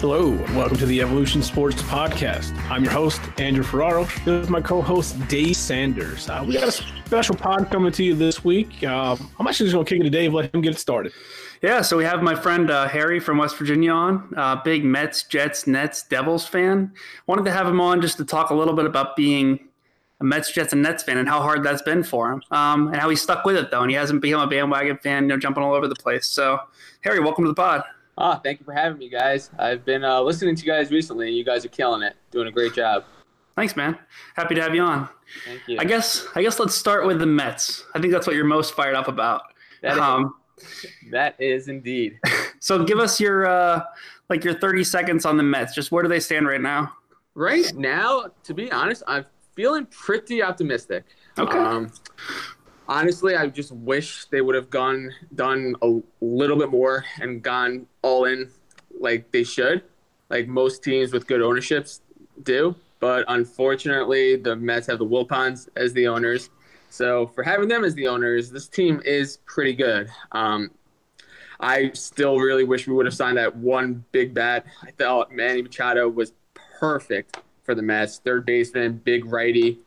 Hello, and welcome to the Evolution Sports Podcast. I'm your host, Andrew Ferraro, with my co host, Dave Sanders. Uh, we got a special pod coming to you this week. Uh, I'm actually just going to kick it to Dave, let him get it started. Yeah, so we have my friend uh, Harry from West Virginia on, uh, big Mets, Jets, Nets, Devils fan. Wanted to have him on just to talk a little bit about being a Mets, Jets, and Nets fan and how hard that's been for him, um, and how he stuck with it though, and he hasn't become a bandwagon fan, you know, jumping all over the place. So, Harry, welcome to the pod. Ah, thank you for having me, guys. I've been uh, listening to you guys recently, and you guys are killing it, doing a great job. Thanks, man. Happy to have you on. Thank you. I guess I guess let's start with the Mets. I think that's what you're most fired up about. That is, um, that is indeed. so give us your uh, like your 30 seconds on the Mets. Just where do they stand right now? Right now, to be honest, I'm feeling pretty optimistic. Okay. Um, honestly, I just wish they would have gone done a little bit more and gone all in like they should, like most teams with good ownerships do. But unfortunately, the Mets have the Wilpons as the owners. So for having them as the owners, this team is pretty good. Um, I still really wish we would have signed that one big bat. I thought Manny Machado was perfect for the Mets. Third baseman, big righty.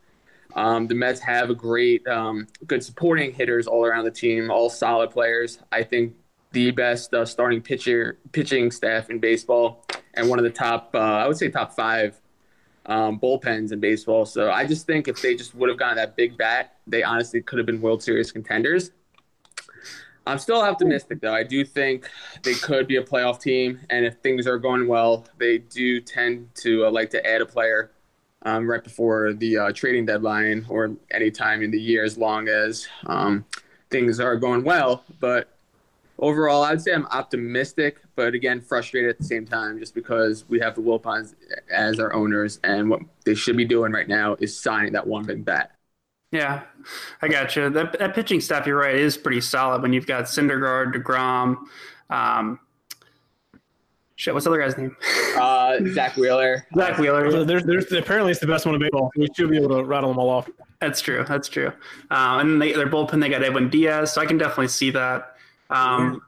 Um, the Mets have a great, um, good supporting hitters all around the team, all solid players. I think the best uh, starting pitcher pitching staff in baseball, and one of the top, uh, I would say, top five um, bullpens in baseball. So I just think if they just would have gotten that big bat, they honestly could have been World Series contenders. I'm still optimistic, though. I do think they could be a playoff team, and if things are going well, they do tend to uh, like to add a player um, right before the uh, trading deadline or any time in the year, as long as um, things are going well. But overall, I'd say I'm optimistic, but again, frustrated at the same time, just because we have the Wilpons as our owners, and what they should be doing right now is signing that one big bat. Yeah, I got you. That, that pitching staff, you're right, is pretty solid when you've got Syndergaard, Degrom, um, Shit, what's the other guy's name? Uh, Zack Wheeler. Zack Wheeler. So there's, there's apparently it's the best one in baseball. We should be able to rattle them all off. That's true. That's true. Um, and they, their bullpen, they got Edwin Diaz, so I can definitely see that. Um,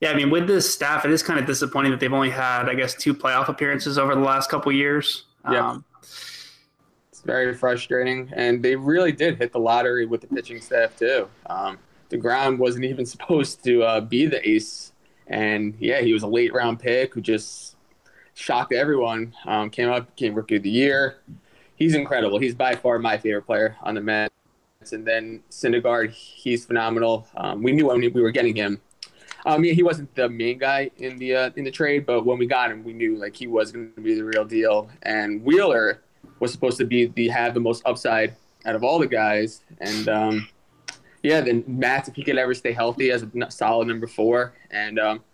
yeah, I mean, with this staff, it is kind of disappointing that they've only had, I guess, two playoff appearances over the last couple years. Yeah. Um, it's very frustrating, and they really did hit the lottery with the pitching staff too. Um, Degrom wasn't even supposed to uh, be the ace and yeah, he was a late round pick who just shocked everyone. Um, came up, became rookie of the year. He's incredible. He's by far my favorite player on the Mets. And then Syndergaard, he's phenomenal. Um, we knew when we were getting him. Um, yeah, he wasn't the main guy in the uh, in the trade, but when we got him, we knew like he was going to be the real deal. And Wheeler was supposed to be the have the most upside out of all the guys. And um, yeah, then Matt, if he could ever stay healthy as a solid number four, and um,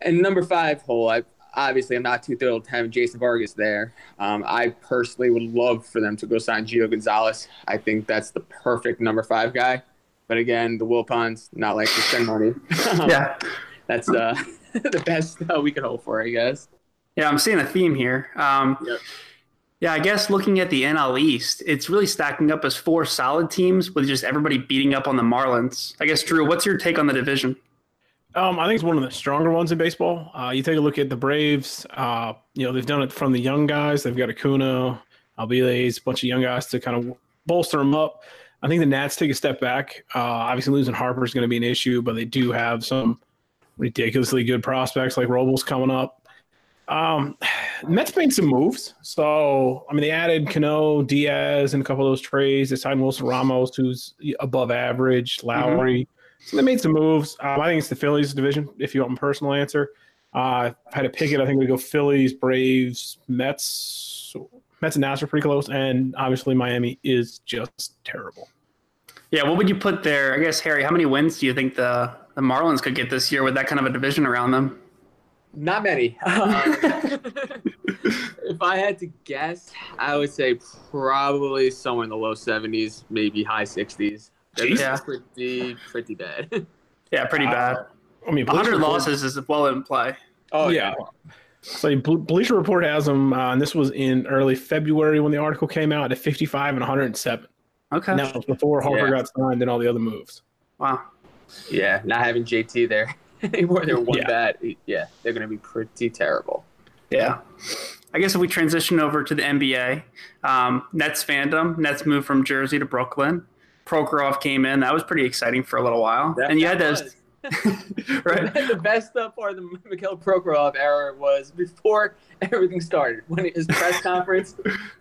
and number five hole, I obviously I'm not too thrilled to have Jason Vargas there. Um, I personally would love for them to go sign Gio Gonzalez. I think that's the perfect number five guy. But again, the Wilpons not like to spend money. yeah, that's uh, the best uh, we could hope for, I guess. Yeah, I'm seeing a theme here. Um, yep. Yeah, I guess looking at the NL East, it's really stacking up as four solid teams with just everybody beating up on the Marlins. I guess, Drew, what's your take on the division? Um, I think it's one of the stronger ones in baseball. Uh, you take a look at the Braves. Uh, you know, they've done it from the young guys. They've got Acuna, Albies, a bunch of young guys to kind of bolster them up. I think the Nats take a step back. Uh, obviously, losing Harper is going to be an issue, but they do have some ridiculously good prospects like Robles coming up. Um, Mets made some moves. So, I mean, they added Cano, Diaz, and a couple of those trades. They signed Wilson Ramos, who's above average, Lowrie. Mm-hmm. So they made some moves. Um, I think it's the Phillies division, if you want my personal answer. Uh, if I had to pick it, I think we go Phillies, Braves, Mets. Mets and Nats are pretty close. And obviously, Miami is just terrible. Yeah, what would you put there? I guess, Harry, how many wins do you think the, the Marlins could get this year with that kind of a division around them? Not many. if I had to guess, I would say probably somewhere in the low 70s, maybe high 60s. That's yeah. pretty, pretty bad. yeah, pretty bad. Uh, I mean, 100 losses is well in play. Oh, yeah. yeah. So Bleacher Report has them, uh, and this was in early February when the article came out at 55 and 107. Okay. Now, before Harper yeah. got signed and all the other moves. Wow. Yeah, not having JT there anymore. They're one yeah. bad. Yeah, they're going to be pretty terrible. Yeah. I guess if we transition over to the NBA, um, Nets fandom, Nets moved from Jersey to Brooklyn. Prokhorov came in. That was pretty exciting for a little while. That- and you had those, right? the best uh, part of the Mikhail Prokhorov era was before everything started. When his press conference,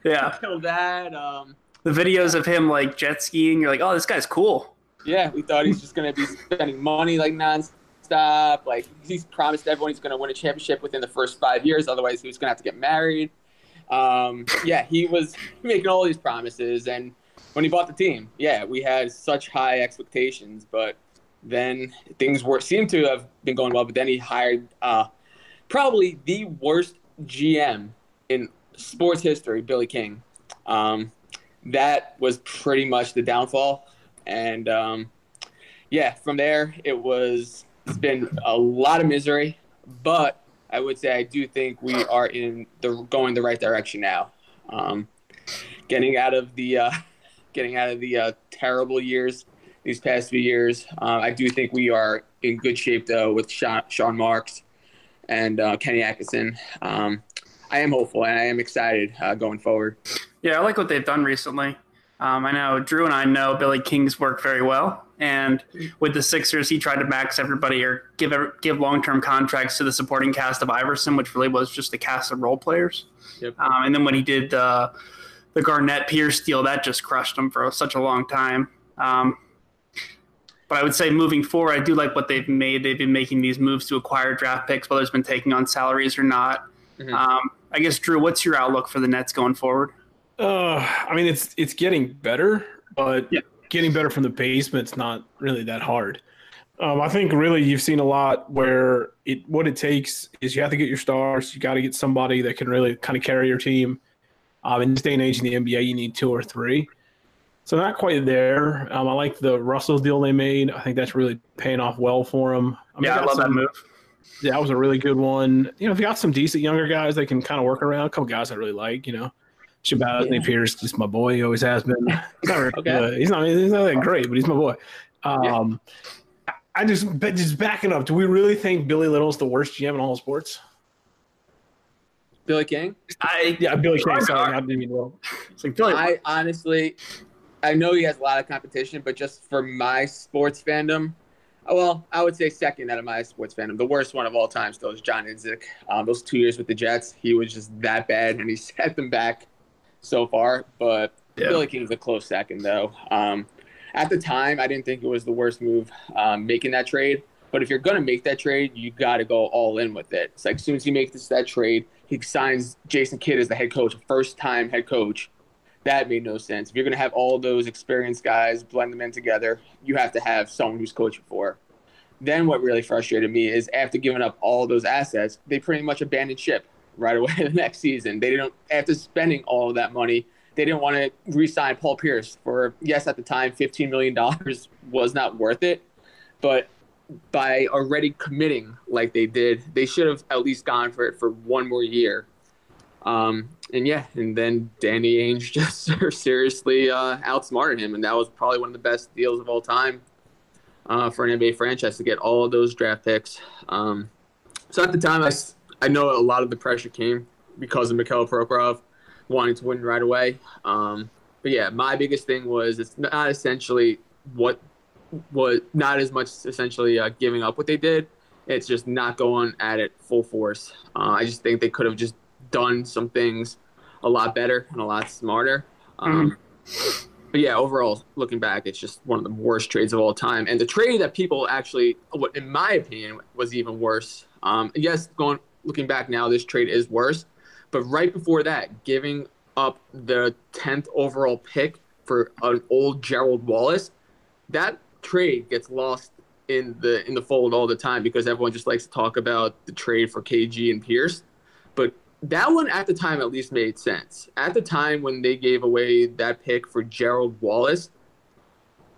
Yeah. till that, um, The videos of him like jet skiing, you're like, oh, this guy's cool. yeah, we thought he's just going to be spending money like nonstop. Like he's promised everyone he's going to win a championship within the first five years. Otherwise, he was going to have to get married. Um, yeah, he was making all these promises, and when he bought the team, yeah, we had such high expectations, but then things were seemed to have been going well. But then he hired uh, probably the worst GM in sports history, Billy King. Um, that was pretty much the downfall, and um, yeah, from there it was. It's been a lot of misery, but I would say I do think we are in the going the right direction now. Um, getting out of the uh, getting out of the uh, terrible years these past few years. Uh, I do think we are in good shape though with Sean, Sean Marks and uh, Kenny Atkinson. Um, I am hopeful and I am excited uh, going forward. Yeah, I like what they've done recently. Um, I know Drew and I know Billy King's work very well, and with the Sixers, he tried to max everybody or give give long term contracts to the supporting cast of Iverson, which really was just a cast of role players. Yep. Um, and then when he did uh, the Garnett Pierce deal, that just crushed him for such a long time. Um, but I would say moving forward, I do like what they've made. They've been making these moves to acquire draft picks, whether it's been taking on salaries or not. Mhm. Um, I guess Drew, what's your outlook for the Nets going forward? Uh, I mean, it's it's getting better, but Yeah. Getting better from the basement's not really that hard. Um, I think really you've seen a lot where it what it takes is you have to get your stars. You got to get somebody that can really kind of carry your team. Um, in this day and age in the NBA, you need two or three. So not quite there. Um, I like the Russell deal they made. I think that's really paying off well for them. I mean, yeah, I love that move. Yeah, that was a really good one. You know, if you got some decent younger guys they can kind of work around, a couple guys I really like, you know. Shabazz Yeah. Pierce, just my boy. He always has been. He's not, really Okay. good. he's not. He's not that great, but he's my boy. Um, I- I just, but just backing up. Do we really think Billy Little's the worst GM in all sports? Billy King. I Yeah, Billy King. Sorry, Sorry, sorry. I didn't mean well. it's like Billy, I honestly, I know he has a lot of competition, but just for my sports fandom, uh, well, I would say second out of my sports fandom. The worst one of all time still is John Idzik. Um, those two years with the Jets, he was just that bad, and he set them back so far. But Yeah. Billy King's a close second, though. Um, at the time, I didn't think it was the worst move um, making that trade. But if you're going to make that trade, you got to go all in with it. It's like as soon as you make this that trade, he signs Jason Kidd as the head coach, first time head coach. That made no sense. If you're going to have all those experienced guys, blend them in together, you have to have someone who's coached before. Then what really frustrated me is after giving up all those assets, they pretty much abandoned ship right away the next season. They didn't after spending all of that money, they didn't want to re-sign Paul Pierce for yes at the time 15 million dollars was not worth it, but by already committing like they did, they should have at least gone for it for one more year. Um, and yeah, and then Danny Ainge just seriously uh, outsmarted him, and that was probably one of the best deals of all time uh, for an NBA franchise to get all of those draft picks. Um, so at the time, I, I know a lot of the pressure came because of Mikhail Prokhorov wanting to win right away. Um, but yeah, my biggest thing was it's not essentially what was not as much essentially uh, giving up what they did. It's just not going at it full force. Uh, I just think they could have just done some things a lot better and a lot smarter. Um, But yeah, overall, looking back, it's just one of the worst trades of all time. And the trade that people actually, in my opinion, was even worse. Um, yes, going looking back now, this trade is worse. But right before that, giving up the tenth overall pick for an old Gerald Wallace, that trade gets lost in the in the fold all the time because everyone just likes to talk about the trade for KG and Pierce. But that one at the time at least made sense. At the time when they gave away that pick for Gerald Wallace,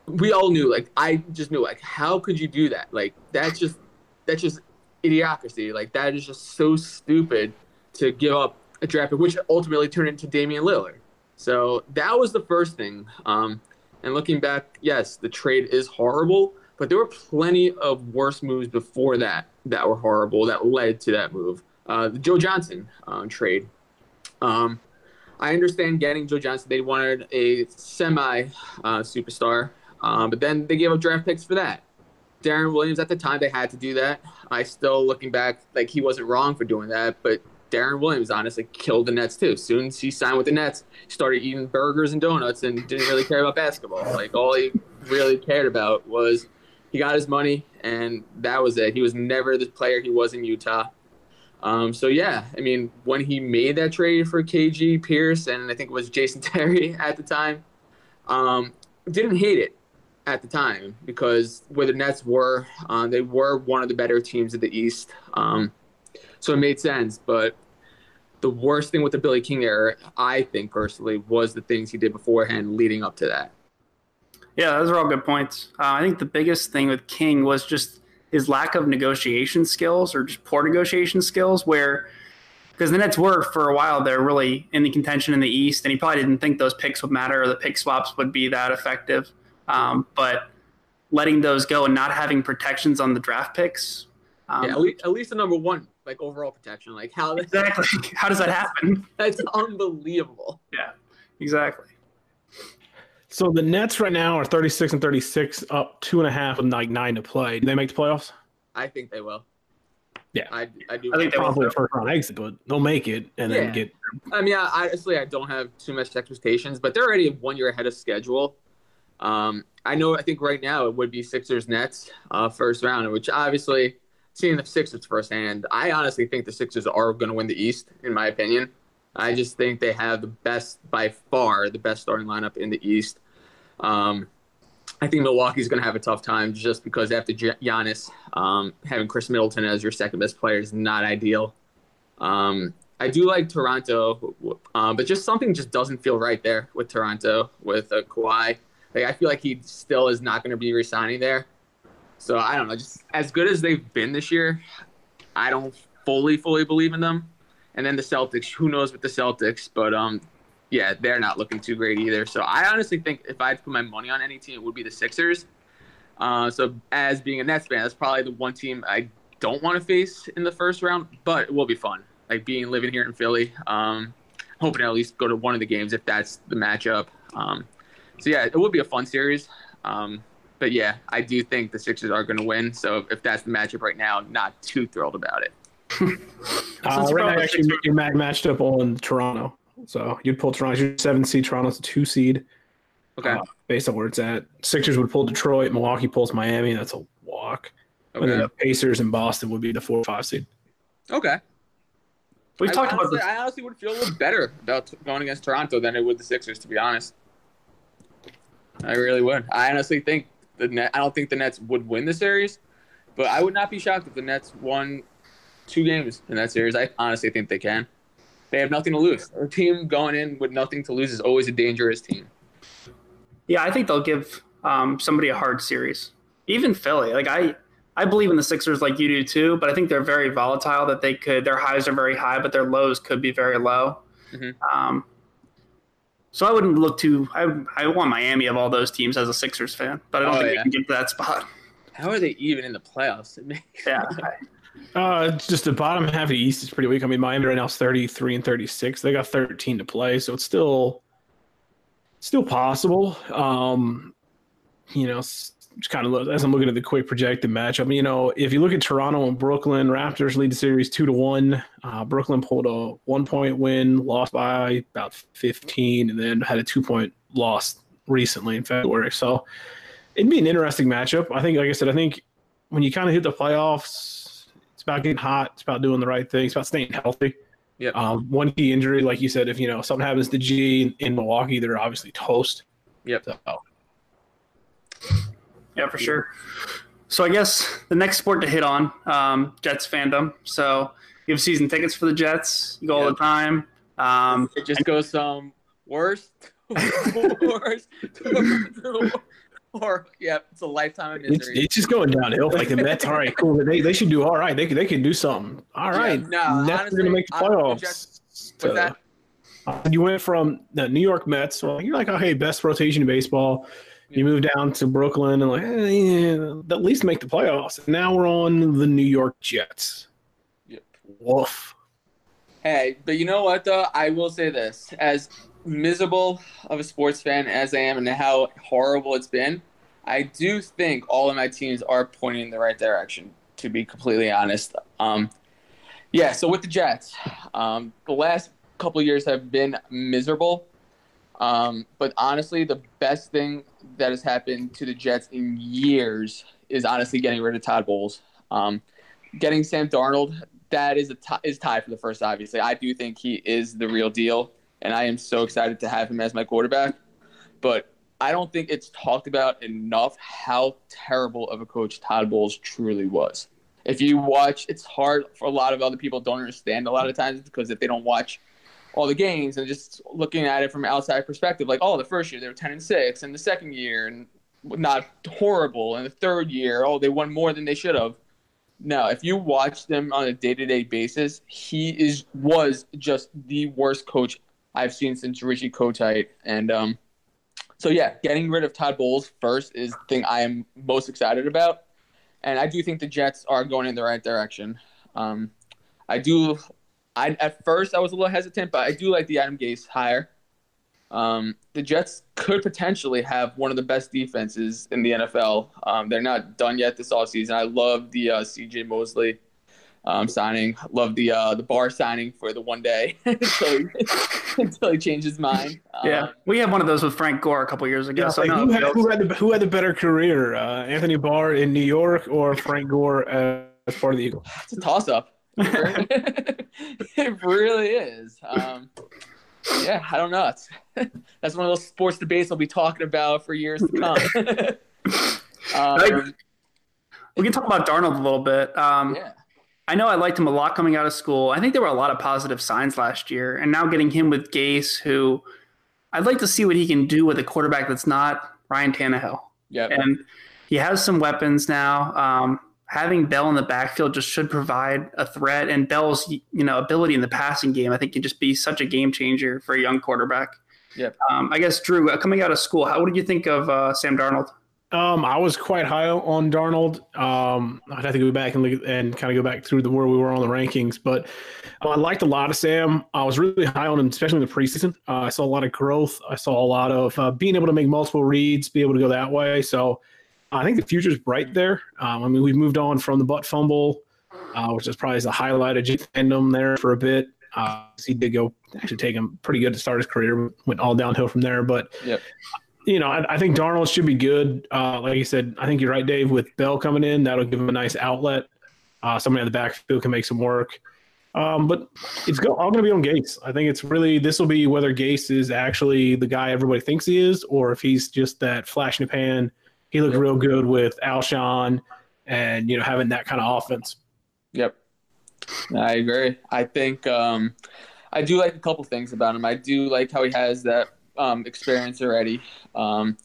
we all knew like I just knew like how could you do that? Like that's just that's just idiocracy. Like that is just so stupid to give up a draft pick, which ultimately turned into Damian Lillard. So that was the first thing. Um, and looking back, yes, the trade is horrible, but there were plenty of worse moves before that that were horrible that led to that move. uh, the Joe Johnson uh, trade. Um, I understand getting Joe Johnson. They wanted a semi uh, superstar, um, but then they gave up draft picks for that. Deron Williams at the time they had to do that. I still looking back like he wasn't wrong for doing that, but Deron Williams honestly killed the Nets too. As soon as he signed with the Nets, he started eating burgers and donuts and didn't really care about basketball. Like all he really cared about was he got his money and that was it. He was never the player he was in Utah. Um, so yeah, I mean, when he made that trade for KG Pierce and I think it was Jason Terry at the time, um, didn't hate it at the time because where the Nets were, uh, they were one of the better teams of the East. Um, so it made sense. But the worst thing with the Billy King era, I think personally, was the things he did beforehand leading up to that. Yeah, those are all good points. Uh, I think the biggest thing with King was just his lack of negotiation skills or just poor negotiation skills, where because the Nets were for a while they're really in the contention in the East, and he probably didn't think those picks would matter or the pick swaps would be that effective. Um, but letting those go and not having protections on the draft picks. Um, yeah, at least, at least the number one, like overall protection. Like how exactly? how does that happen? That's unbelievable. Yeah, exactly. So the Nets right now are 36 and 36, up two and a half with like nine to play. Do they make the playoffs? I think they will. Yeah, I, I do. I think they probably first round exit, but they'll make it and yeah. then get. I mean, I, honestly, I don't have too much expectations, but they're already one year ahead of schedule. Um, I know. I think right now it would be Sixers Nets uh, first round, which obviously seeing the Sixers firsthand, I honestly think the Sixers are going to win the East, in my opinion. I just think they have the best, by far, the best starting lineup in the East. Um, I think Milwaukee's going to have a tough time just because after Giannis, um, having Khris Middleton as your second best player is not ideal. Um, I do like Toronto, uh, but just something just doesn't feel right there with Toronto with uh, Kawhi. Like I feel like he still is not going to be resigning there. So I don't know. Just as good as they've been this year, I don't fully fully believe in them. And then the Celtics, who knows with the Celtics? But um, yeah, they're not looking too great either. So I honestly think if I had to put my money on any team, it would be the Sixers. Uh, so as being a Nets fan, that's probably the one team I don't want to face in the first round, but it will be fun. Like being living here in Philly, um, hoping to at least go to one of the games if that's the matchup. Um, so yeah, it would be a fun series. Um, but yeah, I do think the Sixers are going to win. So if that's the matchup right now, not too thrilled about it. uh, right now, actually, your mag matched up on Toronto. So you'd pull Toronto, seven seed. Toronto's a two seed. Okay. Uh, based on where it's at, Sixers would pull Detroit. Milwaukee pulls Miami. That's a walk. Okay. And then the Pacers and Boston would be the four or five seed. Okay. We've I talked honestly, about this. I honestly would feel a little better about going against Toronto than it would the Sixers, to be honest. I really would. I honestly think the net. I don't think the Nets would win the series, but I would not be shocked if the Nets won two games in that series. I honestly think they can. They have nothing to lose. A team going in with nothing to lose is always a dangerous team. Yeah, I think they'll give um, somebody a hard series. Even Philly, like I, I believe in the Sixers like you do too, but I think they're very volatile. That they could their highs are very high, but their lows could be very low. Mm-hmm. Um, so I wouldn't look too. I I want Miami of all those teams as a Sixers fan, but I don't oh, think yeah. they can get to that spot. How are they even in the playoffs? yeah. Uh, just the bottom half of the East is pretty weak. I mean, Miami right now is 33 and 36. They got 13 to play, so it's still still possible. Um, you know, just kind of as I'm looking at the quick projected matchup, you know, if you look at Toronto and Brooklyn, Raptors lead the series two to one. Uh, Brooklyn pulled a one point win, lost by about 15, and then had a two point loss recently in February. So it'd be an interesting matchup. I think, like I said, I think when you kind of hit the playoffs, it's about getting hot. It's about doing the right thing. It's about staying healthy. Yeah. Um, one key injury, like you said, if you know something happens to G in Milwaukee, they're obviously toast. Yep. So, yeah, for sure. So I guess the next sport to hit on, um, Jets fandom. So you have season tickets for the Jets. You go yep. all the time. Um, it just goes from worst to worst to or yeah, it's a lifetime of misery. It's, it's, just going downhill. Like the Mets, all right, cool. They, they should do all right. They they can do something. All right, yeah, no, Nets are going to make the playoffs. Just, to, that? Uh, you went from the New York Mets. Well, you're like, oh hey, best rotation in baseball. You move down to Brooklyn and like, eh, at least make the playoffs. And now we're on the New York Jets. Yep. Woof. Hey, but you know what though? I will say this: as miserable of a sports fan as I am, and how horrible it's been, I do think all of my teams are pointing in the right direction. To be completely honest, um, yeah. So with the Jets, um, the last couple years have been miserable. Um, but honestly, the best thing that has happened to the Jets in years is honestly getting rid of Todd Bowles. Um, getting Sam Darnold, that is a is tied for the first. Obviously, I do think he is the real deal, and I am so excited to have him as my quarterback. But I don't think it's talked about enough how terrible of a coach Todd Bowles truly was. If you watch, it's hard for a lot of other people don't understand a lot of times because if they don't watch all the games and just looking at it from an outside perspective, like, oh, the first year they were ten and six, and the second year and not horrible, and the third year, oh, they won more than they should have. No, if you watch them on a day to day basis, he is was just the worst coach I've seen since Richie Kotite. And um, so yeah, getting rid of Todd Bowles first is the thing I am most excited about. And I do think the Jets are going in the right direction. Um, I do I at first I was a little hesitant, but I do like the Adam Gase hire. Um, the Jets could potentially have one of the best defenses in the NFL. Um, they're not done yet this offseason. I love the uh, C.J. Mosley um, signing. Love the uh, the Barr signing for the one day until, he, until he changed his mind. Yeah, um, we had one of those with Frank Gore a couple years ago. Yeah, so like who, had, who, had, the who had the better career, uh, Anthony Barr in New York or Frank Gore as part of the Eagles? It's a toss up. it really is. Um, yeah, I don't know. It's, that's one of those sports debates we'll be talking about for years to come. um, we can talk about Darnold a little bit. Um, yeah. I know I liked him a lot coming out of school. I think there were a lot of positive signs last year, and now getting him with Gase, who I'd like to see what he can do with a quarterback that's not Ryan Tannehill. Yeah, and he has some weapons now. Um, having Bell in the backfield just should provide a threat. And Bell's you know ability in the passing game, I think, can just be such a game changer for a young quarterback. Yeah. Um, I guess Drew, uh, coming out of school, how what did you think of uh, Sam Darnold? Um, I was quite high on Darnold. Um, I'd have to go back and look at, and kind of go back through the where we were on the rankings, but uh, I liked a lot of Sam. I was really high on him, especially in the preseason. Uh, I saw a lot of growth. I saw a lot of uh, being able to make multiple reads, be able to go that way. So I think the future's bright there. Um, I mean, we've moved on from the butt fumble, uh, which is probably the highlight of J fandom there for a bit. Uh, he did go actually take him pretty good to start his career, went all downhill from there. But yep. you know, I, I, think Darnold should be good. Uh, like you said, I think you're right, Dave. With Bell coming in, that'll give him a nice outlet. Uh, somebody on the backfield can make some work. Um, but it's go, all going to be on Gase. I think it's really this will be whether Gase is actually the guy everybody thinks he is, or if he's just that flash in the pan he looked real good with Alshon and you know having that kind of offense. Yep, I agree. I think um, I do like a couple things about him. I do like how he has that um, experience already. Um,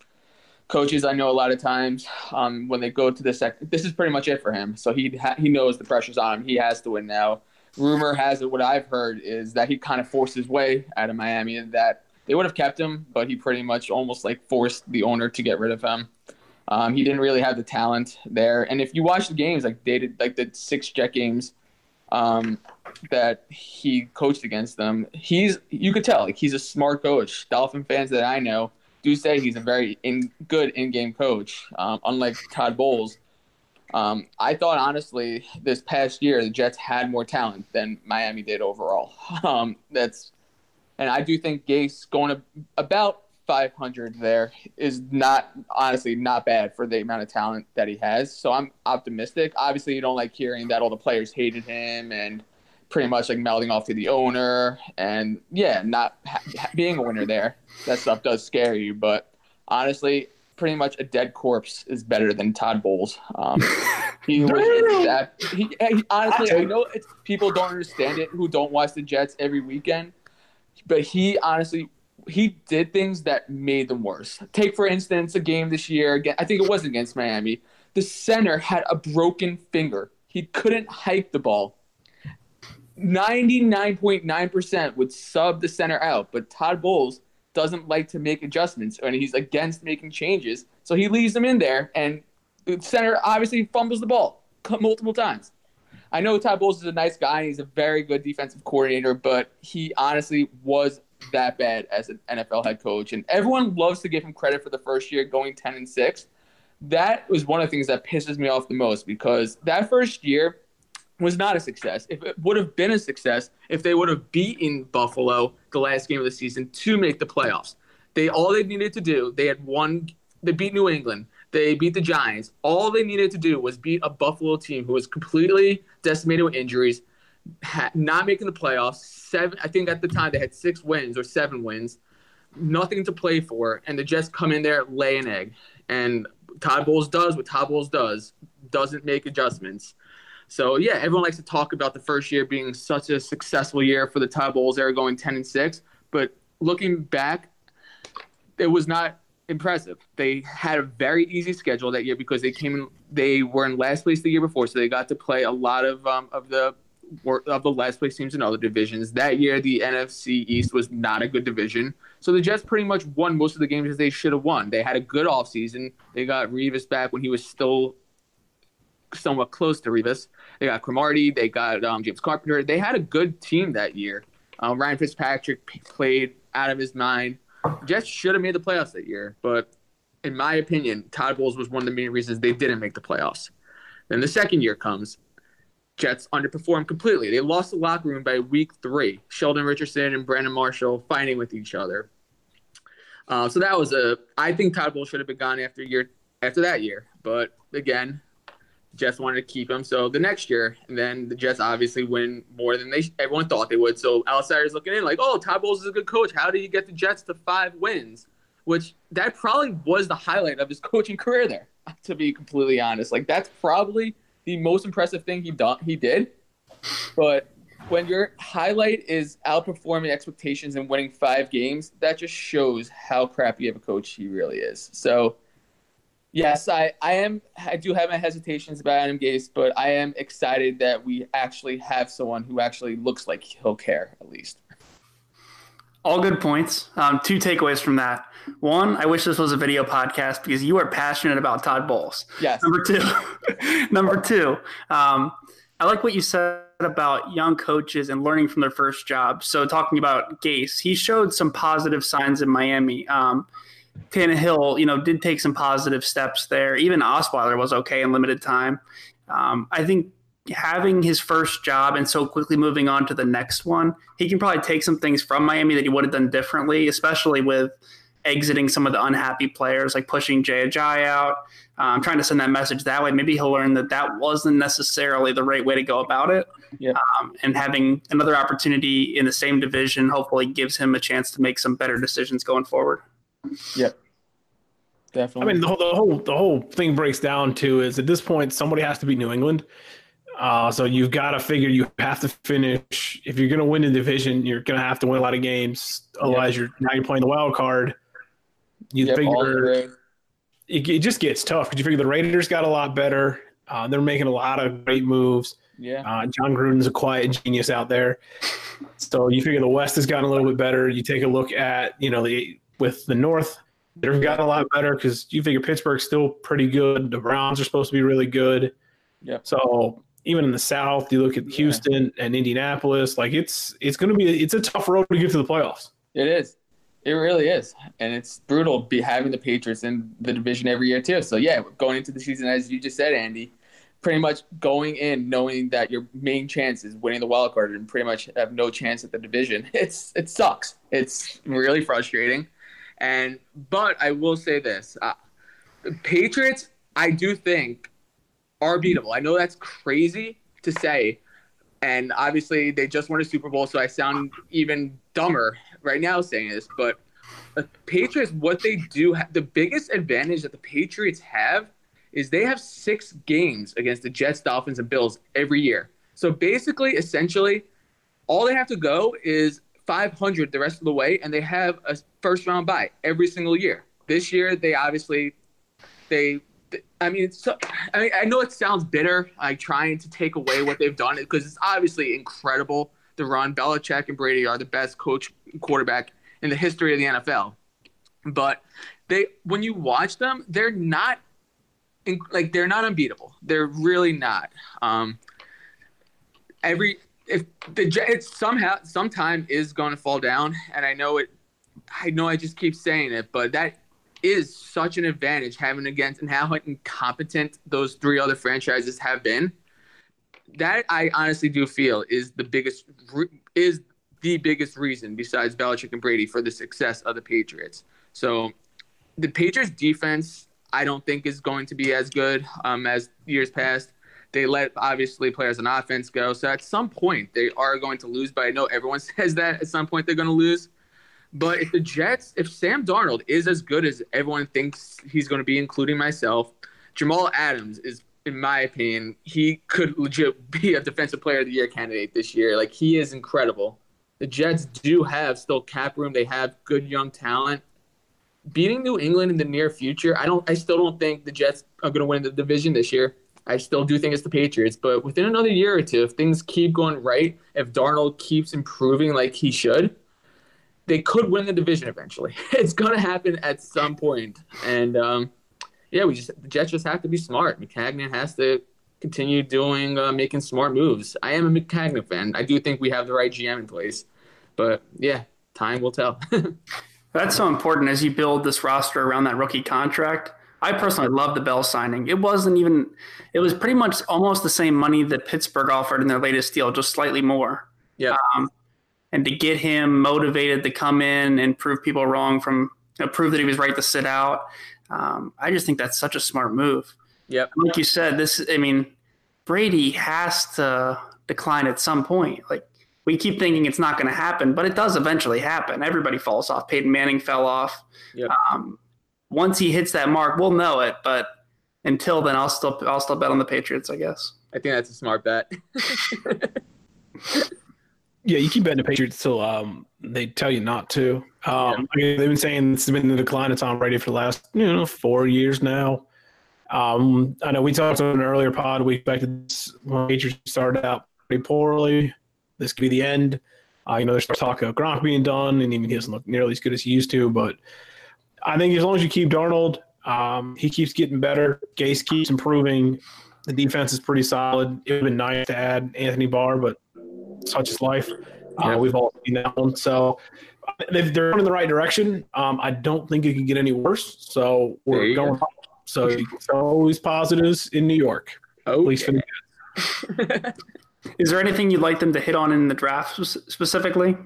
coaches, I know a lot of times um, when they go to the second, this is pretty much it for him. So he ha- he knows the pressure's on him. He has to win now. Rumor has it. What I've heard is that he kind of forced his way out of Miami, and that they would have kept him, but he pretty much almost like forced the owner to get rid of him. Um, he didn't really have the talent there. And if you watch the games, like they did, like the six Jet games um, that he coached against them, he's you could tell like he's a smart coach. Dolphin fans that I know do say he's a very in, good in-game coach, um, unlike Todd Bowles. Um, I thought honestly this past year the Jets had more talent than Miami did overall. Um, that's and I do think Gase going to about 500 there is not honestly not bad for the amount of talent that he has. So I'm optimistic. Obviously, you don't like hearing that all the players hated him and pretty much like melding off to the owner and yeah, not ha- being a winner there. That stuff does scare you, but honestly, pretty much a dead corpse is better than Todd Bowles. Um, he was that. He, he, honestly, I know people don't understand it who don't watch the Jets every weekend, but he honestly he did things that made them worse. Take for instance a game this year again. I think it was against Miami. The center had a broken finger. He couldn't hike the ball. 99.9% would sub the center out, but Todd Bowles doesn't like to make adjustments and he's against making changes. So he leaves them in there and the center obviously fumbles the ball multiple times. I know Todd Bowles is a nice guy. He's a very good defensive coordinator, but he honestly was that bad as an NFL head coach. And everyone loves to give him credit for the first year going 10 and 6. That was one of the things that pisses me off the most because that first year was not a success. If it would have been a success if they would have beaten Buffalo the last game of the season to make the playoffs. They all they needed to do, they had one they beat New England. They beat the Giants. All they needed to do was beat a Buffalo team who was completely decimated with injuries, not making the playoffs. Seven, I think at the time they had six wins or seven wins, nothing to play for, and the Jets come in there, lay an egg, and Todd Bowles does what Todd Bowles does, doesn't make adjustments. So yeah, everyone likes to talk about the first year being such a successful year for the Todd Bowles. They're going ten and six, but looking back, it was not impressive. They had a very easy schedule that year because they came in, they were in last place the year before, so they got to play a lot of um, of the of the last place teams in other divisions. That year, the NFC East was not a good division, so the Jets pretty much won most of the games that they should have won. They had a good offseason. They got Revis back when he was still somewhat close to Revis. They got Cromartie. They got um, James Carpenter. They had a good team that year. Um, Ryan Fitzpatrick played out of his mind. Jets should have made the playoffs that year, but in my opinion, Todd Bowles was one of the main reasons they didn't make the playoffs. Then the second year comes. Jets underperformed completely. They lost the locker room by week three. Sheldon Richardson and Brandon Marshall fighting with each other. Uh, so that was a. I think Todd Bowles should have been gone after year after that year. But again, Jets wanted to keep him. So the next year, and then the Jets obviously win more than they everyone thought they would. So outsiders looking in, like, oh, Todd Bowles is a good coach. How did you get the Jets to five wins? Which that probably was the highlight of his coaching career there. To be completely honest, like that's probably the most impressive thing he done he did. But when your highlight is outperforming expectations and winning five games, that just shows how crappy of a coach he really is. So Yes, I, I am. I do have my hesitations about Adam Gase, but I am excited that we actually have someone who actually looks like he'll care at least. All good points. Um, two takeaways from that. One, I wish this was a video podcast because you are passionate about Todd Bowles. Yes. Number two, number two, um, I like what you said about young coaches and learning from their first job. So talking about Gase, he showed some positive signs in Miami. Um, Tannehill, you know, did take some positive steps there. Even Osweiler was okay in limited time. Um, I think having his first job and so quickly moving on to the next one, he can probably take some things from Miami that he would have done differently, especially with exiting some of the unhappy players, like pushing Jay Ajayi out. Um, trying to send that message that way. Maybe he'll learn that that wasn't necessarily the right way to go about it. Yeah. Um, and having another opportunity in the same division hopefully gives him a chance to make some better decisions going forward. Yep. Definitely. I mean, the whole, the whole the whole thing breaks down to is at this point somebody has to be New England. Uh, so you've got to figure you have to finish. If you're going to win the division, you're going to have to win a lot of games. Otherwise, yep. you're now you're playing the wild card. You yep, figure it, it, just gets tough because you figure the Raiders got a lot better. Uh, they're making a lot of great moves. Yeah. Uh, Jon Gruden's a quiet genius out there. So you figure the West has gotten a little bit better. You take a look at you know the with the North, they've gotten a lot better because you figure Pittsburgh's still pretty good. The Browns are supposed to be really good. Yep. So even in the South, you look at Houston yeah. and Indianapolis. Like it's it's going to be it's a tough road to get to the playoffs. It is. It really is, and it's brutal be having the Patriots in the division every year too. So yeah, going into the season, as you just said, Andy, pretty much going in knowing that your main chance is winning the wild card and pretty much have no chance at the division. It's it sucks. It's really frustrating. And but I will say this: uh, the Patriots, I do think, are beatable. I know that's crazy to say, and obviously they just won a Super Bowl, so I sound even dumber right now saying this. But the Patriots, what they do, the biggest advantage that the Patriots have is they have six games against the Jets, Dolphins, and Bills every year. So basically, essentially, all they have to go is 500 the rest of the way, and they have a first round bye every single year. This year, they obviously they. I mean, so, I mean, I know it sounds bitter, like trying to take away what they've done, because it's obviously incredible to run. Belichick and Brady are the best coach quarterback in the history of the NFL. But they, when you watch them, they're not like they're not unbeatable. They're really not. Um, every if the it's somehow sometime is going to fall down, and I know it. I know I just keep saying it, but that is such an advantage having against and how incompetent those three other franchises have been. That I honestly do feel is the biggest is the biggest reason besides Belichick and Brady for the success of the Patriots. So the Patriots defense I don't think is going to be as good um, as years past. They let obviously players on offense go. So at some point they are going to lose, but I know everyone says that at some point they're going to lose. But if the Jets, if Sam Darnold is as good as everyone thinks he's going to be, including myself, Jamal Adams is, in my opinion, he could legit be a defensive player of the year candidate this year. Like he is incredible. The Jets do have still cap room. They have good young talent. Beating New England in the near future, I don't. I still don't think the Jets are going to win the division this year. I still do think it's the Patriots, but within another year or two, if things keep going right, if Darnold keeps improving like he should, they could win the division eventually. It's going to happen at some point. And um, yeah, we just the Jets just have to be smart. Maccagnan has to continue doing uh, making smart moves. I am a Maccagnan fan. I do think we have the right GM in place, but yeah, time will tell. That's so important as you build this roster around that rookie contract. I personally love the Bell signing. It wasn't even, it was pretty much almost the same money that Pittsburgh offered in their latest deal, just slightly more. Yeah. Um, and to get him motivated to come in and prove people wrong from, you know, prove that he was right to sit out. Um, I just think that's such a smart move. Yep. Like you said, this, I mean, Brady has to decline at some point. Like we keep thinking it's not going to happen, but it does eventually happen. Everybody falls off. Peyton Manning fell off. Yep. Um, once he hits that mark, we'll know it. But until then, I'll still I'll still bet on the Patriots. I guess. I think that's a smart bet. yeah, you keep betting the Patriots till um, they tell you not to. Um, yeah. they've been saying it's been the decline of Tom Brady for the last you know four years now. Um, I know we talked on an earlier pod. We expected this, when Patriots started out pretty poorly. This could be the end. Uh, you know, there's talk of Gronk being done, and even he doesn't look nearly as good as he used to. But I think as long as you keep Darnold, um, he keeps getting better. Gase keeps improving. The defense is pretty solid. It would have been nice to add Anthony Barr, but such is life. Uh, we've all seen that one. So they're going in the right direction. Um, I don't think it can get any worse. So we're going up. So it's always positives in New York. Okay. At least for the Is there anything you'd like them to hit on in the draft specifically?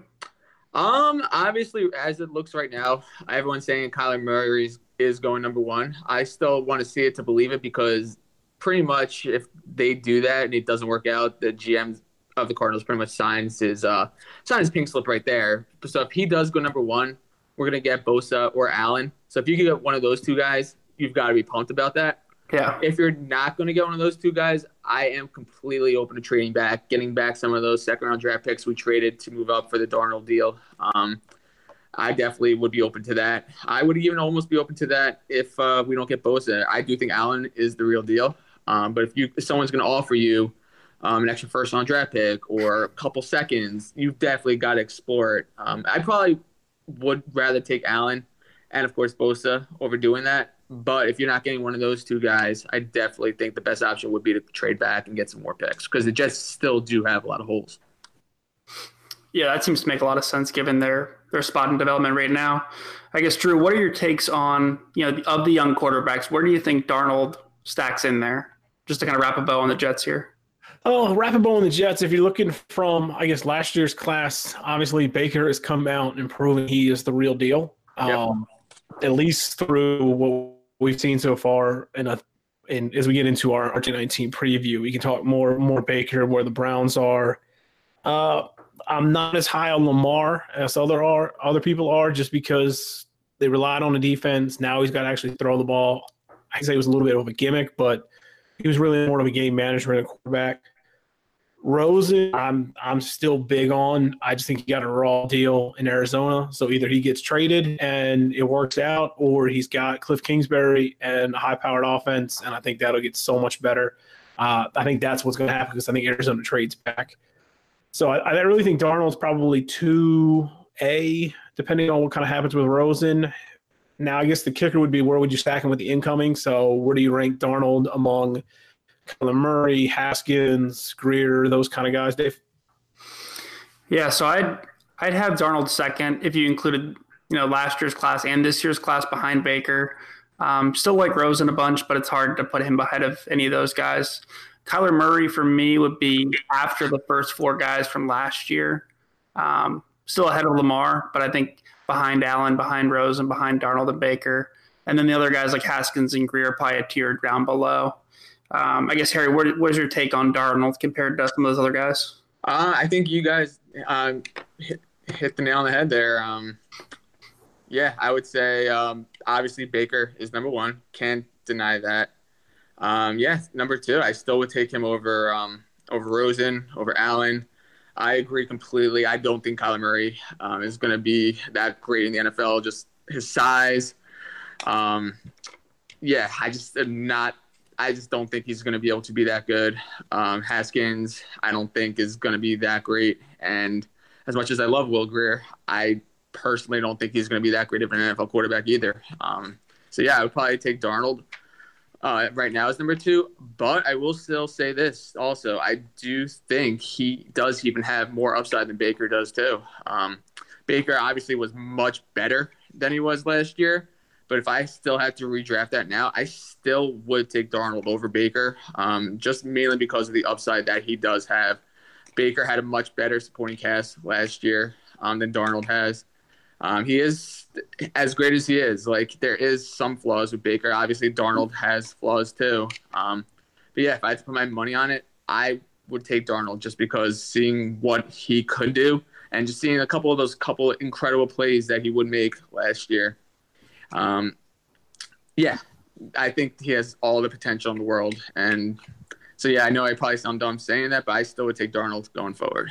Um, obviously, as it looks right now, everyone's saying Kyler Murray is going number one. I still want to see it to believe it because pretty much if they do that and it doesn't work out, the GM of the Cardinals pretty much signs his uh signs his pink slip right there. So if he does go number one, we're gonna get Bosa or Allen. So if you can get one of those two guys, you've got to be pumped about that. Yeah. If you're not going to get one of those two guys, I am completely open to trading back, getting back some of those second round draft picks we traded to move up for the Darnold deal. Um, I definitely would be open to that. I would even almost be open to that if uh, we don't get Bosa. I do think Allen is the real deal. Um, but if you if someone's going to offer you um, an extra first round draft pick or a couple seconds, you've definitely got to explore it. Um, I probably would rather take Allen and of course Bosa over doing that. But if you're not getting one of those two guys, I definitely think the best option would be to trade back and get some more picks because the Jets still do have a lot of holes. Yeah, that seems to make a lot of sense given their their spot in development right now. I guess Drew, what are your takes on you know of the young quarterbacks? Where do you think Darnold stacks in there? Just to kind of wrap a bow on the Jets here. Oh, bow on the Jets. If you're looking from, I guess, last year's class, obviously Baker has come out and proven he is the real deal. Yep. Um, at least through what we've seen so far. And, and as we get into our RG19 preview, we can talk more more Baker, where the Browns are. Uh, I'm not as high on Lamar as other are other people are, just because they relied on the defense. Now he's got to actually throw the ball. I say it was a little bit of a gimmick, but he was really more of a game management quarterback. Rosen, I'm I'm still big on. I just think he got a raw deal in Arizona. So either he gets traded and it works out, or he's got Cliff Kingsbury and a high-powered offense, and I think that'll get so much better. Uh, I think that's what's going to happen because I think Arizona trades back. So I, I really think Darnold's probably two A, depending on what kind of happens with Rosen. Now I guess the kicker would be where would you stack him with the incoming? So where do you rank Darnold among Kyler Murray, Haskins, Grier, those kind of guys, Dave? Yeah, so I'd I'd have Darnold second if you included you know last year's class and this year's class behind Baker. Um, still like Rosen a bunch, but it's hard to put him ahead of any of those guys. Kyler Murray for me would be after the first four guys from last year. Um, still ahead of Lamar, but I think behind Allen, behind Rosen, behind Darnold and Baker. And then the other guys like Haskins and Grier probably a tier down below. Um, I guess, Harry, what, what is your take on Darnold compared to some of those other guys? Uh, I think you guys uh, hit, hit, the nail on the head there. Um, yeah, I would say um, obviously Baker is number one. Can't deny that. Um, yeah, number two, I still would take him over um, over Rosen, over Allen. I agree completely. I don't think Kyler Murray um, is going to be that great in the NFL. Just his size. Um, yeah, I just am not. I just don't think he's going to be able to be that good. Um, Haskins, I don't think is going to be that great. And as much as I love Will Grier, I personally don't think he's going to be that great of an NFL quarterback either. Um, so yeah, I would probably take Darnold uh, right now as number two. But I will still say this also. I do think he does even have more upside than Baker does too. Um, Baker obviously was much better than he was last year. But if I still had to redraft that now, I still would take Darnold over Baker, um, just mainly because of the upside that he does have. Baker had a much better supporting cast last year um, than Darnold has. Um, he is as great as he is. Like there is some flaws with Baker. Obviously, Darnold has flaws too. Um, but yeah, if I had to put my money on it, I would take Darnold just because seeing what he could do and just seeing a couple of those couple incredible plays that he would make last year. Um, yeah, I think he has all the potential in the world. And so yeah, I know I probably sound dumb saying that, but I still would take Darnold going forward.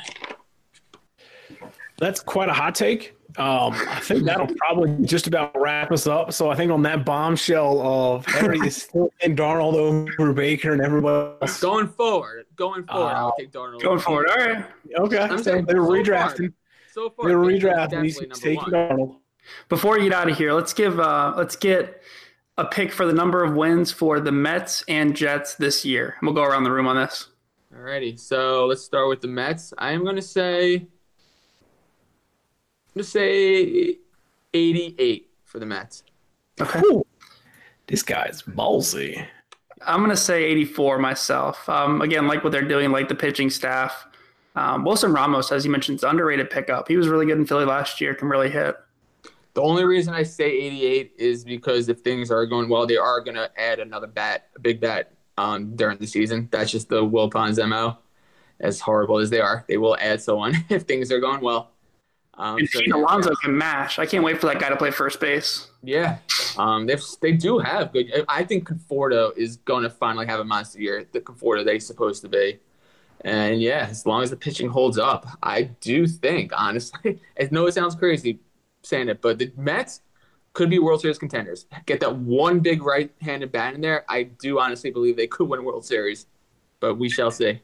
That's quite a hot take. Um, I think that'll probably just about wrap us up. So I think on that bombshell of Harry is still in Darnold over Baker and everybody else. Going forward, going forward, uh, I'll take Darnold. Going forward, all right. Okay, I'm so saying, they're so redrafting. Far, so far, they're redrafting. He's taking one. Darnold. Before we get out of here, let's give uh, let's get a pick for the number of wins for the Mets and Jets this year. We'll go around the room on this. Alrighty, so let's start with the Mets. I am going to say I'm going to say 88 for the Mets. Okay. Ooh, this guy's ballsy. I'm going to say 84 myself. Um, again, like what they're doing, like the pitching staff. Um, Wilson Ramos, as you mentioned, is underrated pickup. He was really good in Philly last year, can really hit. The only reason I say 88 is because if things are going well, they are going to add another bat, a big bat, um, during the season. That's just the Wilpons MO. As horrible as they are, they will add someone if things are going well. Um, and so, Pete Alonso can mash. I can't wait for that guy to play first base. Yeah, um, they they do have good. I think Conforto is going to finally have a monster year. The Conforto he's supposed to be, and yeah, as long as the pitching holds up, I do think honestly. I know it sounds crazy saying it, but the Mets could be World Series contenders. Get that one big right-handed bat in there. I do honestly believe they could win World Series, but we shall see.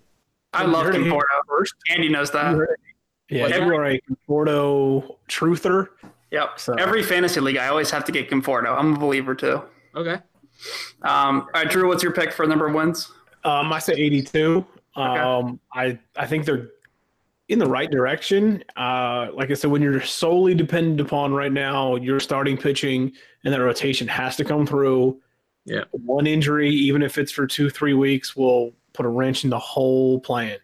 I love Conforto. First, Andy knows that. Yeah, like you are a Conforto truther. Yep. So. Every fantasy league, I always have to get Conforto. I'm a believer too. Okay. Um, all right, Drew, what's your pick for number of wins? Um, I say 82. Okay. Um, I I think they're in the right direction. Uh, like I said, when you're solely dependent upon right now, you're starting pitching and that rotation has to come through. Yeah. One injury, even if it's for two, three weeks, will put a wrench in the whole plan.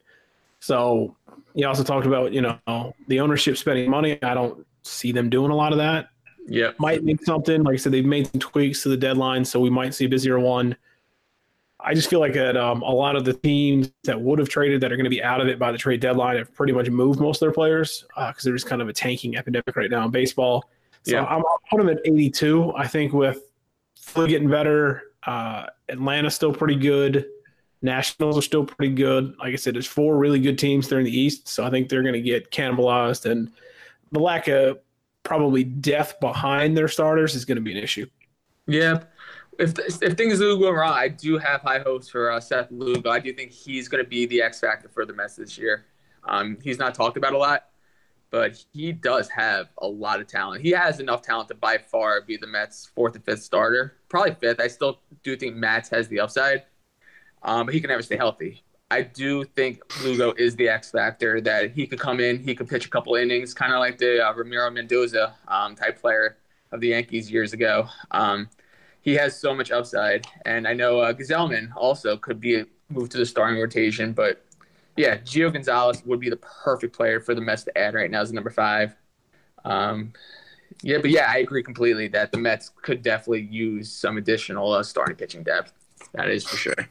So you also talked about, you know, the ownership spending money. I don't see them doing a lot of that. Yeah. Might make something. Like I said, they've made some tweaks to the deadline, so we might see a busier one. I just feel like that um, a lot of the teams that would have traded that are going to be out of it by the trade deadline have pretty much moved most of their players because uh, there's kind of a tanking epidemic right now in baseball. So yeah. I'm, I'll put them at 82. I think with Philly getting better, uh, Atlanta's still pretty good. Nationals are still pretty good. Like I said, there's four really good teams there in the East, so I think they're going to get cannibalized, and the lack of probably depth behind their starters is going to be an issue. Yeah. If, if things do go wrong, I do have high hopes for uh, Seth Lugo. I do think he's going to be the X factor for the Mets this year. Um, he's not talked about a lot, but he does have a lot of talent. He has enough talent to by far be the Mets' fourth and fifth starter, probably fifth. I still do think Matz has the upside um, but he can never stay healthy. I do think Lugo is the X factor that he could come in, he could pitch a couple innings, kind of like the uh, Ramiro Mendoza um, type player of the Yankees years ago. Um, he has so much upside, and I know uh, Gsellman also could be moved to the starting rotation, but yeah, Gio Gonzalez would be the perfect player for the Mets to add right now as number five. Um, yeah, but yeah, I agree completely that the Mets could definitely use some additional uh, starting pitching depth. That is for sure.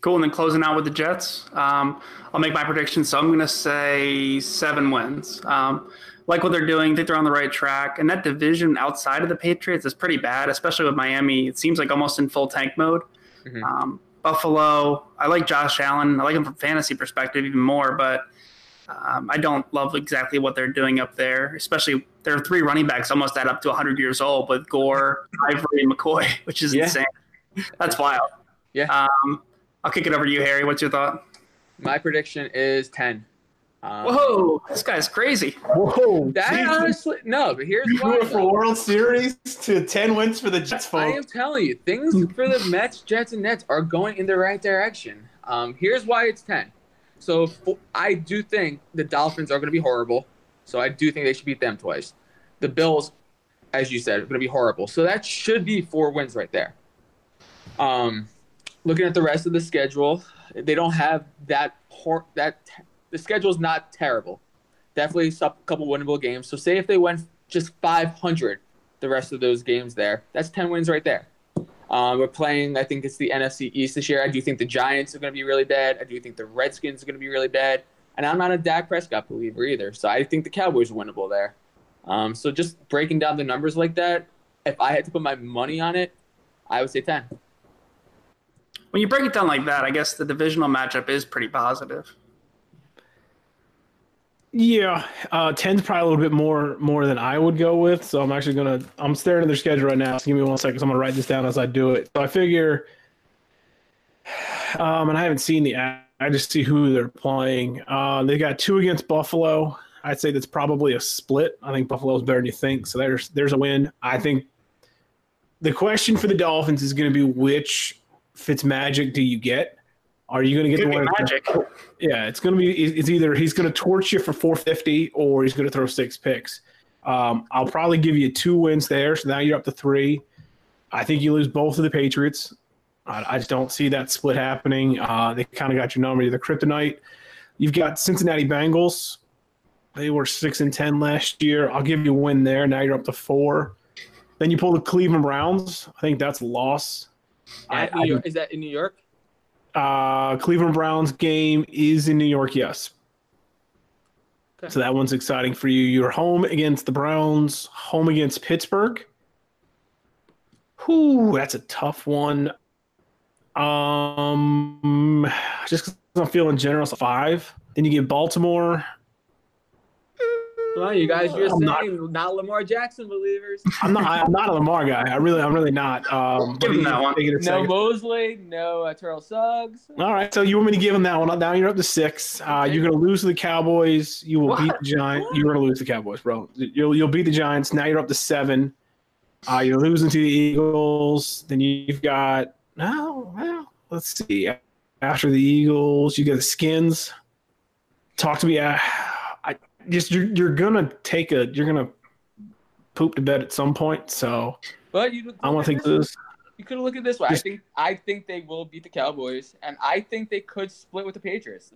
Cool. And then closing out with the Jets, um, I'll make my prediction. So I'm going to say seven wins. Um, like what they're doing, think they're on the right track. And that division outside of the Patriots is pretty bad, especially with Miami. It seems like almost in full tank mode. Mm-hmm. Um, Buffalo, I like Josh Allen. I like him from fantasy perspective even more, but um, I don't love exactly what they're doing up there. Especially there are three running backs almost at up to 100 years old with Gore, Ivory, and McCoy, which is yeah. insane. That's wild. Yeah. Um, I'll kick it over to you, Harry. What's your thought? My prediction is 10. Um, Whoa, this guy's crazy. Whoa. That honestly, no, but here's you why. from World Series to 10 wins for the Jets, folks. I am telling you, things for the Mets, Jets, and Nets are going in the right direction. Um, here's why it's 10. So I do think the Dolphins are going to be horrible. So I do think they should beat them twice. The Bills, as you said, are going to be horrible. So that should be four wins right there. Um, looking at the rest of the schedule, they don't have that hor- that the schedule is not terrible. Definitely a couple winnable games. So say if they went just 500 the rest of those games there, that's 10 wins right there. Um, we're playing, I think it's the NFC East this year. I do think the Giants are going to be really bad. I do think the Redskins are going to be really bad. And I'm not a Dak Prescott believer either. So I think the Cowboys are winnable there. Um, so just breaking down the numbers like that, if I had to put my money on it, I would say 10. When you break it down like that, I guess the divisional matchup is pretty positive. Yeah, uh, 10's probably a little bit more more than I would go with. So I'm actually gonna I'm staring at their schedule right now. So give me one second. So I'm gonna write this down as I do it. So I figure, um, and I haven't seen the I just see who they're playing. Uh, they got two against Buffalo. I'd say that's probably a split. I think Buffalo's better than you think. So there's there's a win. I think the question for the Dolphins is going to be which Fitz magic do you get? Are you going to get the one? Magic. Yeah, it's going to be. It's either he's going to torch you for 450 or he's going to throw six picks. Um, I'll probably give you two wins there, so now you're up to three. I think you lose both of the Patriots. I, I just don't see that split happening. Uh, they kind of got your number. The kryptonite. You've got Cincinnati Bengals. They were six and ten last year. I'll give you a win there. Now you're up to four. Then you pull the Cleveland Browns. I think that's a loss. I, I, is that in New York? Uh, Cleveland Browns game is in New York, yes. Okay. So that one's exciting for you. You're home against the Browns, home against Pittsburgh. Whew, that's a tough one. Um, just because I'm feeling generous, five. Then you get Baltimore. Well, you guys, you're I'm saying not, not, Lamar Jackson believers. I'm not. I'm not a Lamar guy. I really, I'm really not. Um, give him that one. No second. Mosley, no uh, Terrell Suggs. All right, so you want me to give him that one? Now you're up to six. Uh, you're going to lose to the Cowboys. You will what? beat the Giants. You're going to lose the Cowboys, bro. You'll you'll beat the Giants. Now you're up to seven. Uh, you're losing to the Eagles. Then you've got no. Well, let's see. After the Eagles, you got the Skins. Talk to me. Uh, just you're you're gonna take a you're gonna poop to bed at some point. So, but you I want to think this. You could look at this way. Just, I think I think they will beat the Cowboys, and I think they could split with the Patriots.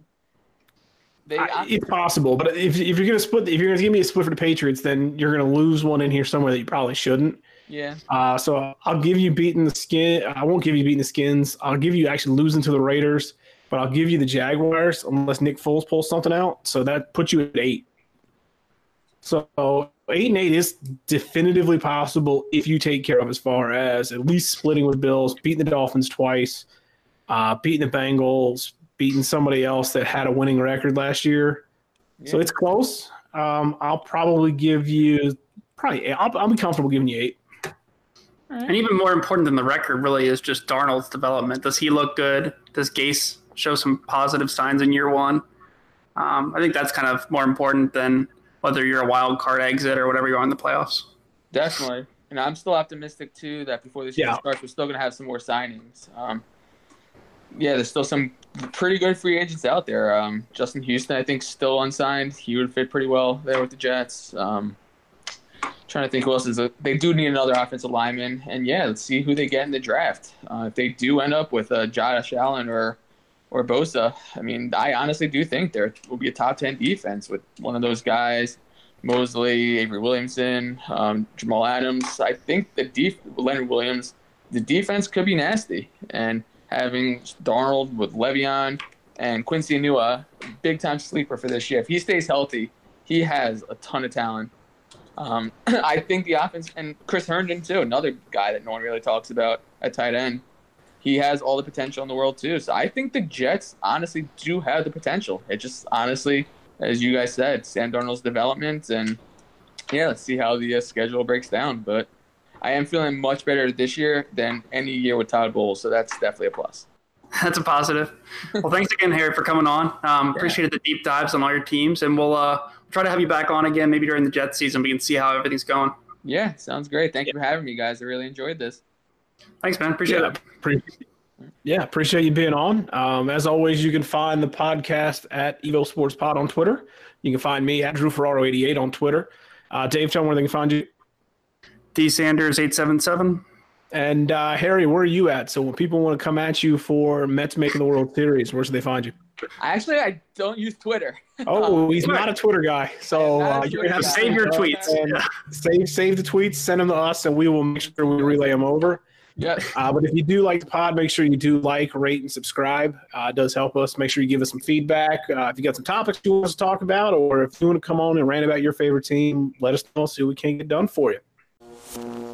They, I, it's possible, but if, if you're gonna split, if you're gonna give me a split for the Patriots, then you're gonna lose one in here somewhere that you probably shouldn't. Yeah. Uh, so I'll give you beating the skin. I won't give you beating the skins. I'll give you actually losing to the Raiders, but I'll give you the Jaguars unless Nick Foles pulls something out. So that puts you at eight. So eight and eight is definitively possible if you take care of as far as at least splitting with Bills, beating the Dolphins twice, uh, beating the Bengals, beating somebody else that had a winning record last year. Yeah. So it's close. Um, I'll probably give you probably I'll, I'll be comfortable giving you eight. And even more important than the record really is just Darnold's development. Does he look good? Does Gase show some positive signs in year one? Um, I think that's kind of more important than whether you're a wild card exit or whatever you are in the playoffs. Definitely. And I'm still optimistic too that before this yeah. starts, we're still going to have some more signings. Um, yeah, there's still some pretty good free agents out there. Um, Justin Houston, I think, still unsigned. He would fit pretty well there with the Jets. Um, trying to think who else is. A, they do need another offensive lineman, and yeah, let's see who they get in the draft. Uh, if they do end up with a Josh Allen or or Bosa, I mean, I honestly do think there will be a top ten defense with one of those guys. Mosley, Avery Williamson, um, Jamal Adams. I think the def- Leonard Williams, the defense could be nasty. And having Darnold with Le'Veon and Quincy Enunwa, big time sleeper for this year. If he stays healthy, he has a ton of talent. Um, I think the offense and Chris Herndon too, another guy that no one really talks about at tight end. He has all the potential in the world too. So I think the Jets honestly do have the potential. It just honestly, as you guys said, Sam Darnold's development and yeah, let's see how the uh, schedule breaks down. But I am feeling much better this year than any year with Todd Bowles, so that's definitely a plus. That's a positive. Well, thanks again, Harry, for coming on. Um, yeah. Appreciated the deep dives on all your teams, and we'll uh, try to have you back on again, maybe during the Jets season. We can see how everything's going. Yeah, sounds great. Thank yeah. you for having me, guys. I really enjoyed this. Thanks, man. Appreciate yeah, it. Pre- yeah, appreciate you being on. Um, as always, you can find the podcast at Evo Sports Pod on Twitter. You can find me at Drew Ferraro88 on Twitter. Uh, Dave, tell me where they can find you. D Sanders eight seven seven. And uh, Harry, where are you at? So when people want to come at you for Mets making the World Series, where should they find you? I actually, I don't use Twitter. Oh, he's not a Twitter guy. So uh, you have to save your tweets. Save save the tweets, send them to us, and we will make sure we relay them over. Yeah. Uh, but if you do like the pod, make sure you do like, rate, and subscribe. Uh, it does help us. Make sure you give us some feedback. Uh, if you got some topics you want us to talk about, or if you want to come on and rant about your favorite team, let us know. See what we can get done for you.